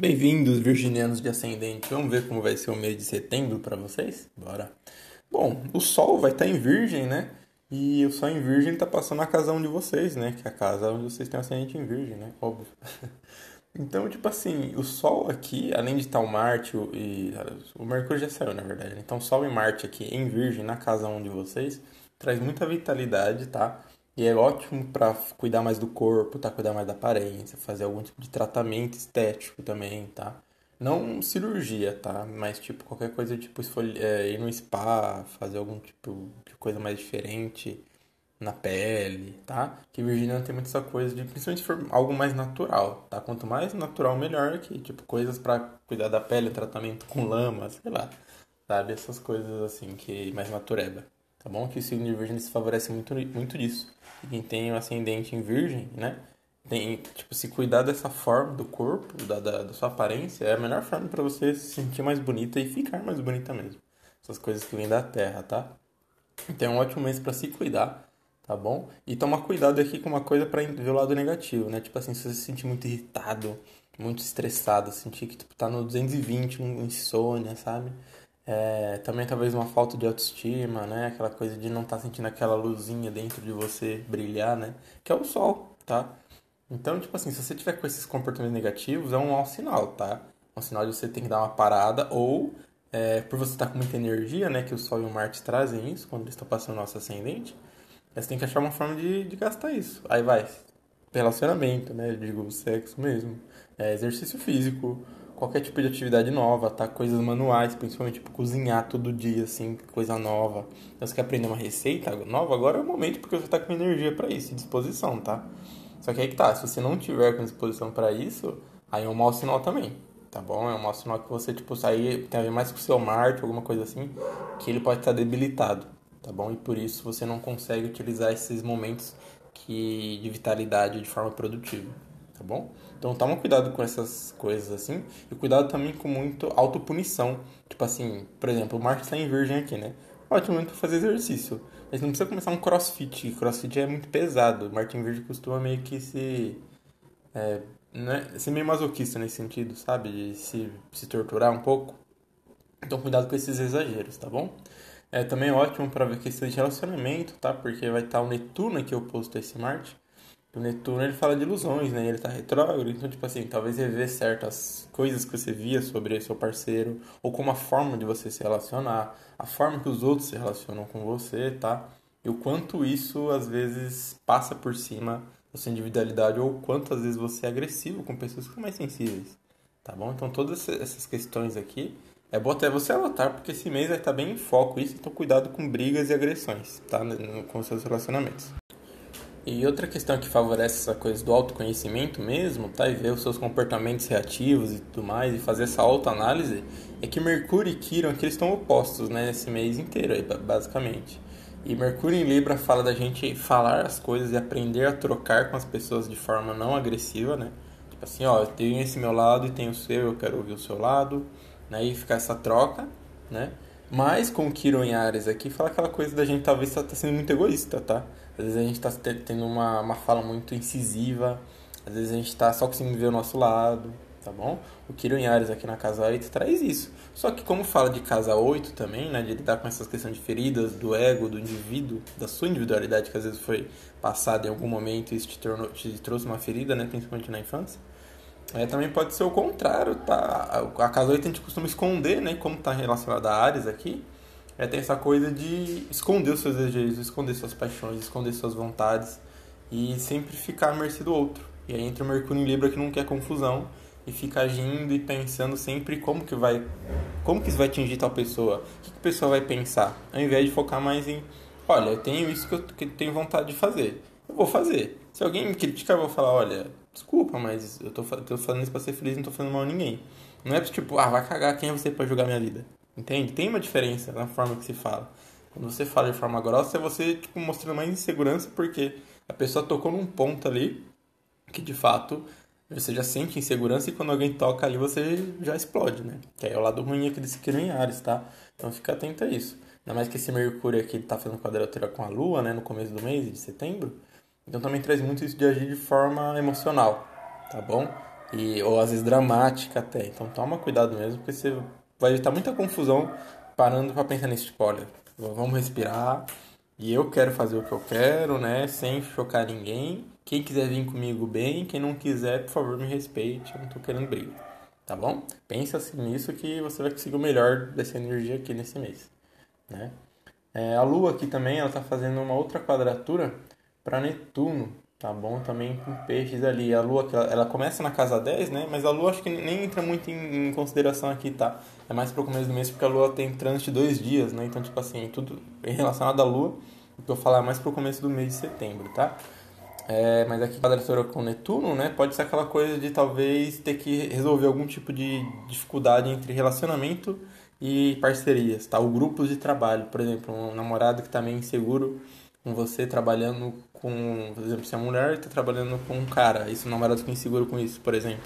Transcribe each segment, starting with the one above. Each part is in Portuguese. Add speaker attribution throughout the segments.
Speaker 1: Bem-vindos, virginianos de ascendente. Vamos ver como vai ser o mês de setembro para vocês? Bora. Bom, o Sol vai estar tá em Virgem, né? E o Sol em Virgem está passando na casa 1 de vocês, né? Que é a casa onde vocês têm ascendente em Virgem, né? Óbvio. Então, tipo assim, o Sol aqui, além de estar o Marte e. O Mercúrio já saiu, na verdade. Né? Então, Sol e Marte aqui em Virgem, na casa 1 de vocês, traz muita vitalidade, tá? E é ótimo para cuidar mais do corpo, tá? Cuidar mais da aparência, fazer algum tipo de tratamento estético também, tá? Não cirurgia, tá? Mas tipo qualquer coisa tipo é, ir no spa, fazer algum tipo de coisa mais diferente na pele, tá? Que Virgínia tem muito essa coisa de principalmente se for algo mais natural, tá? Quanto mais natural melhor que tipo coisas para cuidar da pele, tratamento com lama, sei lá. Sabe essas coisas assim que mais natureba tá bom? Que o signo de virgem se favorece muito, muito disso. E quem tem o ascendente em virgem, né? Tem, tipo, se cuidar dessa forma do corpo, da, da, da sua aparência, é a melhor forma para você se sentir mais bonita e ficar mais bonita mesmo. Essas coisas que vêm da terra, tá? Então é um ótimo mês para se cuidar, tá bom? E tomar cuidado aqui com uma coisa para ver o lado negativo, né? Tipo assim, se você se sentir muito irritado, muito estressado, sentir que tipo, tá no 220, um insônia, sabe? É, também talvez uma falta de autoestima, né? Aquela coisa de não estar tá sentindo aquela luzinha dentro de você brilhar, né? Que é o sol, tá? Então, tipo assim, se você tiver com esses comportamentos negativos, é um mau sinal, tá? É um sinal de você ter que dar uma parada ou é, por você estar tá com muita energia, né? Que o Sol e o Marte trazem isso quando eles estão passando o nosso ascendente. Você tem que achar uma forma de, de gastar isso. Aí vai, relacionamento, né? Eu digo sexo mesmo. É, exercício físico, qualquer tipo de atividade nova, tá? Coisas manuais, principalmente tipo cozinhar todo dia, assim, coisa nova. Então, você quer aprender uma receita nova, agora é o momento porque você tá com energia para isso, disposição, tá? Só que aí que tá, se você não tiver com disposição para isso, aí é um mau sinal também, tá bom? É um mau sinal que você, tipo, sair, tem a ver mais com o seu Marte, alguma coisa assim, que ele pode estar debilitado, tá bom? E por isso você não consegue utilizar esses momentos que, de vitalidade de forma produtiva tá bom? Então toma cuidado com essas coisas assim. E cuidado também com muito autopunição. Tipo assim, por exemplo, o Marcos está em virgem aqui, né? Ótimo momento para fazer exercício. Mas não precisa começar um crossfit. Crossfit é muito pesado. O Martin Virgem costuma meio que se. É, né, ser meio masoquista nesse sentido, sabe? De se, se torturar um pouco. Então cuidado com esses exageros, tá bom? É também ótimo para ver questão de relacionamento, tá? Porque vai estar o Netuno aqui oposto a esse Marte. O Netuno ele fala de ilusões, né? Ele tá retrógrado, então, tipo assim, talvez rever certas coisas que você via sobre seu parceiro, ou como a forma de você se relacionar, a forma que os outros se relacionam com você, tá? E o quanto isso às vezes passa por cima da sua individualidade, ou quanto às vezes você é agressivo com pessoas que são mais sensíveis, tá bom? Então, todas essas questões aqui é bom até você anotar, porque esse mês vai estar bem em foco isso, então cuidado com brigas e agressões, tá? Com seus relacionamentos. E outra questão que favorece essa coisa do autoconhecimento mesmo, tá? E ver os seus comportamentos reativos e tudo mais, e fazer essa autoanálise, é que Mercúrio e Quiron aqui eles estão opostos, né? Nesse mês inteiro, aí, basicamente. E Mercúrio em Libra fala da gente falar as coisas e aprender a trocar com as pessoas de forma não agressiva, né? Tipo assim, ó, eu tenho esse meu lado e tenho o seu, eu quero ouvir o seu lado, né? E ficar essa troca, né? Mas com o Kiron em Ares aqui, fala aquela coisa da gente talvez estar tá sendo muito egoísta, tá? Às vezes a gente está tendo uma, uma fala muito incisiva, às vezes a gente está só conseguindo ver o nosso lado, tá bom? O Kiron em Ares aqui na casa 8 traz isso. Só que como fala de casa 8 também, né? De lidar com essas questões de feridas, do ego, do indivíduo, da sua individualidade que às vezes foi passada em algum momento e isso te, tornou, te trouxe uma ferida, né? Principalmente na infância é, também pode ser o contrário, tá? A casa 8 a gente costuma esconder, né? Como tá relacionada a Ares aqui, é, tem essa coisa de esconder os seus desejos, esconder suas paixões, esconder suas vontades e sempre ficar à mercê do outro. E aí entra o Mercúrio em Libra que não quer confusão e fica agindo e pensando sempre como que vai como que isso vai atingir tal pessoa, o que, que a pessoa vai pensar, ao invés de focar mais em, olha, eu tenho isso que eu, que tenho vontade de fazer, eu vou fazer. Se alguém me criticar, eu vou falar, olha, desculpa, mas eu tô, tô fazendo isso pra ser feliz, não tô fazendo mal a ninguém. Não é tipo, ah, vai cagar, quem é você pra julgar minha vida? Entende? Tem uma diferença na forma que se fala. Quando você fala de forma grossa, é você, tipo, mostrando mais insegurança, porque a pessoa tocou num ponto ali que, de fato, você já sente insegurança e quando alguém toca ali, você já explode, né? Que é o lado ruim aqui desse Quirón em Ares, tá? Então fica atento a isso. Ainda mais que esse Mercúrio aqui tá fazendo quadratura com a Lua, né? No começo do mês, de setembro. Então também traz muito isso de agir de forma emocional, tá bom? E, ou às vezes dramática até. Então toma cuidado mesmo, porque você vai evitar muita confusão parando para pensar tipo, olha, vamos respirar e eu quero fazer o que eu quero, né, sem chocar ninguém. Quem quiser vir comigo bem, quem não quiser, por favor, me respeite, eu não tô querendo briga. Tá bom? Pensa assim nisso que você vai conseguir o melhor dessa energia aqui nesse mês, né? É, a Lua aqui também, ela tá fazendo uma outra quadratura para Netuno, tá bom? Também com peixes ali. A lua, ela começa na casa 10, né? Mas a lua acho que nem entra muito em, em consideração aqui, tá? É mais pro começo do mês porque a lua tem trânsito de dois dias, né? Então, tipo assim, tudo relacionado à lua, o que eu falar é mais pro começo do mês de setembro, tá? É, mas aqui quadratura com Netuno, né? Pode ser aquela coisa de talvez ter que resolver algum tipo de dificuldade entre relacionamento e parcerias, tá? Ou grupos de trabalho, por exemplo, um namorado que tá meio inseguro com você trabalhando com, por exemplo, se a mulher está trabalhando com um cara, e se o namorado fica inseguro com isso, por exemplo,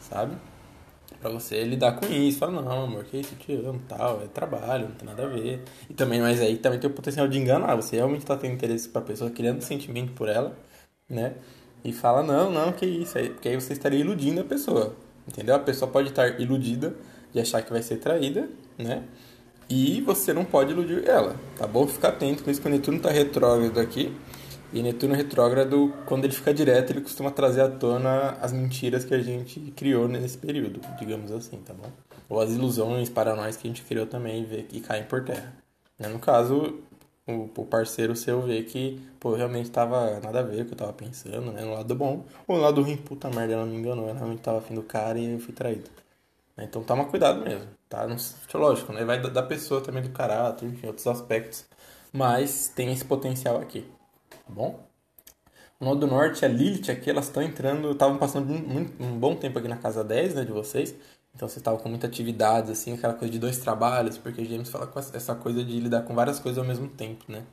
Speaker 1: sabe? Pra você lidar com isso, fala, não, amor, que isso, te amo, tal, é trabalho, não tem nada a ver. E também, mas aí também tem o potencial de enganar, você realmente está tendo interesse pra pessoa, criando sentimento por ela, né? E fala, não, não, que isso, aí, porque aí você estaria iludindo a pessoa, entendeu? A pessoa pode estar iludida de achar que vai ser traída, né? E você não pode iludir ela, tá bom? Fica atento com isso que o Netuno está retrógrado aqui. E Netuno retrógrado, quando ele fica direto, ele costuma trazer à tona as mentiras que a gente criou nesse período, digamos assim, tá bom? Ou as ilusões paranoias que a gente criou também e caem por terra. Né? No caso, o, parceiro seu vê que, pô, realmente tava nada a ver o que eu tava pensando, né? No lado bom. Ou no lado ruim, puta merda, ela me enganou, eu realmente tava afim do cara e eu fui traído. Né? Então toma cuidado mesmo, tá? Não, lógico, né? Vai da pessoa também, do caráter, enfim, outros aspectos. Mas tem esse potencial aqui, tá bom? No Nó do Norte, a Lilith aqui, elas estão entrando, estavam passando um, bom tempo aqui na casa 10, né, de vocês. Então vocês estavam com muita atividade, assim, aquela coisa de dois trabalhos, porque James fala com essa coisa de lidar com várias coisas ao mesmo tempo, né?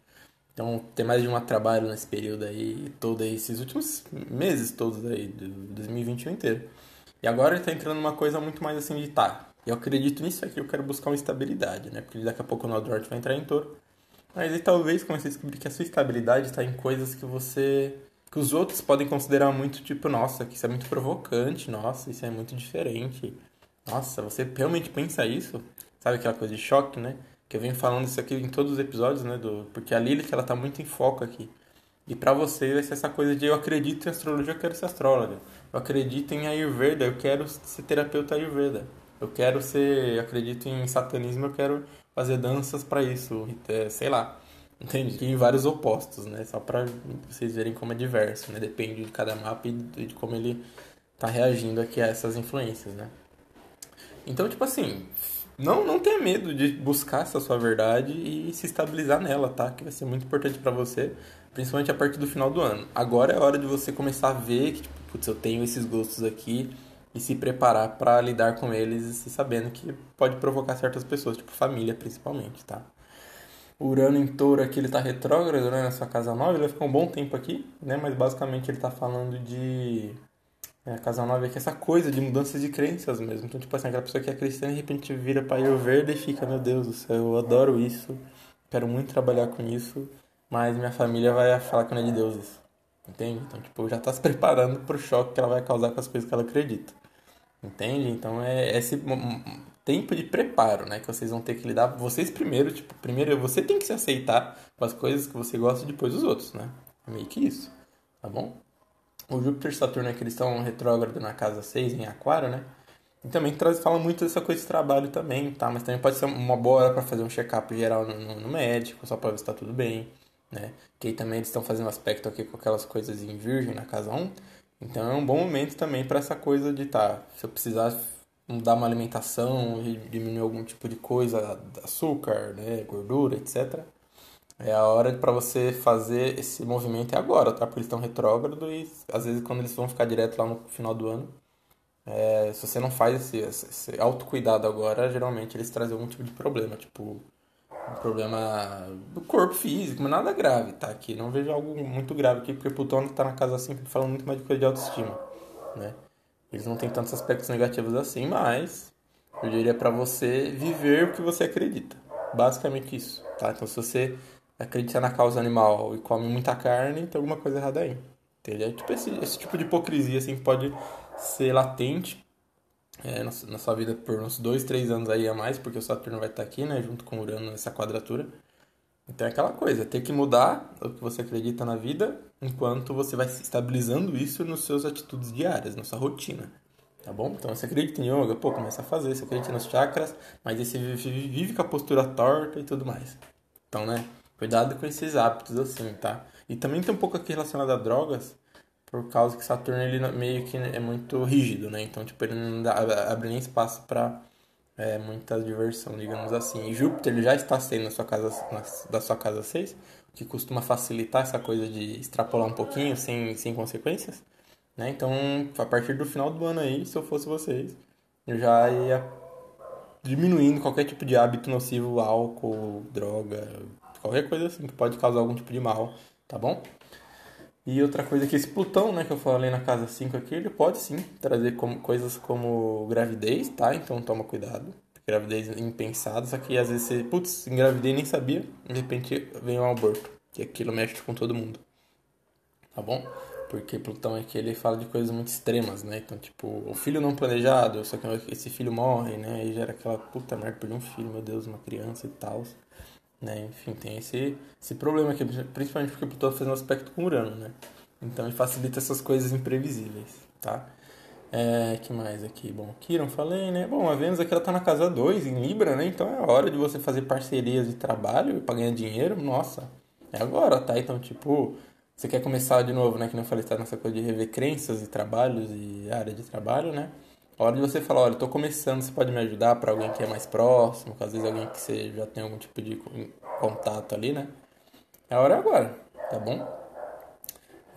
Speaker 1: Então tem mais de um trabalho nesse período aí, todo esses últimos meses todos aí, de 2021 inteiro. E agora ele tá entrando numa coisa muito mais assim de tá. Eu acredito nisso aqui, eu quero buscar uma estabilidade, né? Porque daqui a pouco o Nodort vai entrar em touro. Mas aí talvez comece a descobrir que a sua estabilidade está em coisas que você. que os outros podem considerar muito tipo, nossa, isso é muito provocante, nossa, isso é muito diferente. Nossa, você realmente pensa isso? Sabe aquela coisa de choque, né? Que eu venho falando isso aqui em todos os episódios, né? Do... Porque a Lilith, ela tá muito em foco aqui. E para você vai ser essa coisa de eu acredito em astrologia, eu quero ser astróloga. Eu acredito em Ayurveda, eu quero ser terapeuta Ayurveda. Eu quero ser, eu acredito em satanismo, eu quero fazer danças para isso, é, sei lá. Entende? Tem vários opostos, né? Só para vocês verem como é diverso, né? Depende de cada mapa e de como ele tá reagindo aqui a essas influências, né? Então, tipo assim, não, não tenha medo de buscar essa sua verdade e se estabilizar nela, tá? Que vai ser muito importante para você, principalmente a partir do final do ano. Agora é hora de você começar a ver que, tipo, putz, eu tenho esses gostos aqui e se preparar para lidar com eles e sabendo que pode provocar certas pessoas, tipo família principalmente, tá? O Urano em touro aqui, ele tá retrógrado, né, na sua casa 9, ele vai ficar um bom tempo aqui, né, mas basicamente ele tá falando de... É, a casa 9 aqui, essa coisa de mudanças de crenças mesmo. Então, tipo assim, aquela pessoa que é cristã de repente vira para ir verde e fica, meu Deus do céu, eu adoro isso, quero muito trabalhar com isso, mas minha família vai falar que não é de Deus isso. Entende? Então, tipo, já tá se preparando pro choque que ela vai causar com as coisas que ela acredita. Entende? Então é esse tempo de preparo, né? Que vocês vão ter que lidar. Vocês primeiro, tipo, primeiro você tem que se aceitar com as coisas que você gosta depois os outros, né? É meio que isso, tá bom? O Júpiter e Saturno é que eles estão retrógrado na casa 6 em Aquário, né? E também traz, fala muito dessa coisa de trabalho também, tá? Mas também pode ser uma boa hora para fazer um check-up geral no, no, no médico, só para ver se tá tudo bem né? Que aí também eles estão fazendo aspecto aqui com aquelas coisas em virgem na casa 1. Então é um bom momento também para essa coisa de tá, se eu precisar mudar uma alimentação, diminuir algum tipo de coisa, açúcar, né, gordura, etc. É a hora para você fazer esse movimento é agora, tá? Porque eles estão retrógrado e às vezes quando eles vão ficar direto lá no final do ano, é, se você não faz esse, esse autocuidado agora, geralmente eles trazem algum tipo de problema, tipo um problema do corpo físico, mas nada grave, tá? Aqui não vejo algo muito grave aqui, porque Plutão tá na casa assim, falando muito mais de coisa de autoestima, né? Eles não têm tantos aspectos negativos assim, mas eu diria para você viver o que você acredita. Basicamente isso, tá? Então se você acredita na causa animal e come muita carne, tem alguma coisa errada aí, Entendeu? É tipo esse, esse tipo de hipocrisia assim pode ser latente é, na, sua vida por uns dois, três anos aí a mais, porque o Saturno vai estar aqui, né, junto com o Urano nessa quadratura. Então é aquela coisa, ter que mudar o que você acredita na vida, enquanto você vai estabilizando isso nos seus atitudes diárias, na sua rotina. Tá bom? Então você acredita em yoga, pô, começa a fazer, você acredita nos chakras, mas aí você vive, vive com a postura torta e tudo mais. Então, né, cuidado com esses hábitos assim, tá? E também tem um pouco aqui relacionado a drogas, por causa que Saturno ele meio que é muito rígido, né? Então, tipo, ele não dá, abre nem espaço para é, muita diversão, digamos assim. E Júpiter ele já está sendo na sua casa, na, da sua casa 6, o que costuma facilitar essa coisa de extrapolar um pouquinho sem, sem consequências, né? Então, a partir do final do ano aí, se eu fosse vocês, eu já ia diminuindo qualquer tipo de hábito nocivo, álcool, droga, qualquer coisa assim que pode causar algum tipo de mal, tá bom? E outra coisa que esse Plutão, né, que eu falei na casa 5 aqui, ele pode sim trazer como, coisas como gravidez, tá? Então toma cuidado. Gravidez impensada, só que às vezes você, putz, engravidei nem sabia, de repente vem um aborto, que aquilo mexe com todo mundo. Tá bom? Porque Plutão é que ele fala de coisas muito extremas, né? Então, tipo, o filho não planejado, só que esse filho morre, né? E gera aquela puta merda, perdi um filho, meu Deus, uma criança e tal. Né? Enfim, tem esse, esse problema aqui, principalmente porque Plutão faz um aspecto com Urano, né? Então ele facilita essas coisas imprevisíveis, tá? É, que mais aqui? Bom, Kiron falei, né? Bom, a Vênus aqui ela tá na casa 2, em Libra, né? Então é hora de você fazer parcerias de trabalho para ganhar dinheiro. Nossa, é agora, tá? Então, tipo, você quer começar de novo, né? Que não falei, tá nessa coisa de rever crenças e trabalhos e área de trabalho, né? A hora de você falar, olha, tô começando, você pode me ajudar para alguém que é mais próximo, às vezes alguém que você já tem algum tipo de contato ali, né? A hora é agora, tá bom?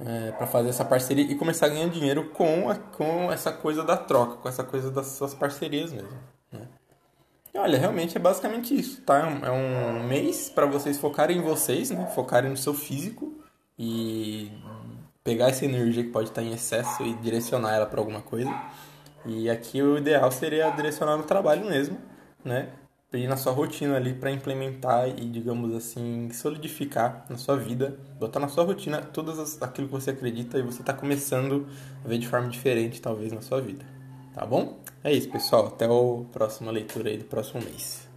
Speaker 1: É, para fazer essa parceria e começar a ganhar dinheiro com, a, com essa coisa da troca, com essa coisa das suas parcerias mesmo, né? E olha, realmente é basicamente isso, tá? É um, é mês para vocês focarem em vocês, né? Focarem no seu físico e pegar essa energia que pode estar em excesso e direcionar ela para alguma coisa. E aqui o ideal seria direcionar no trabalho mesmo, né? Ir na sua rotina ali para implementar e, digamos assim, solidificar na sua vida, botar na sua rotina tudo aquilo que você acredita e você está começando a ver de forma diferente, talvez, na sua vida. Tá bom? É isso, pessoal. Até a próxima leitura aí do próximo mês.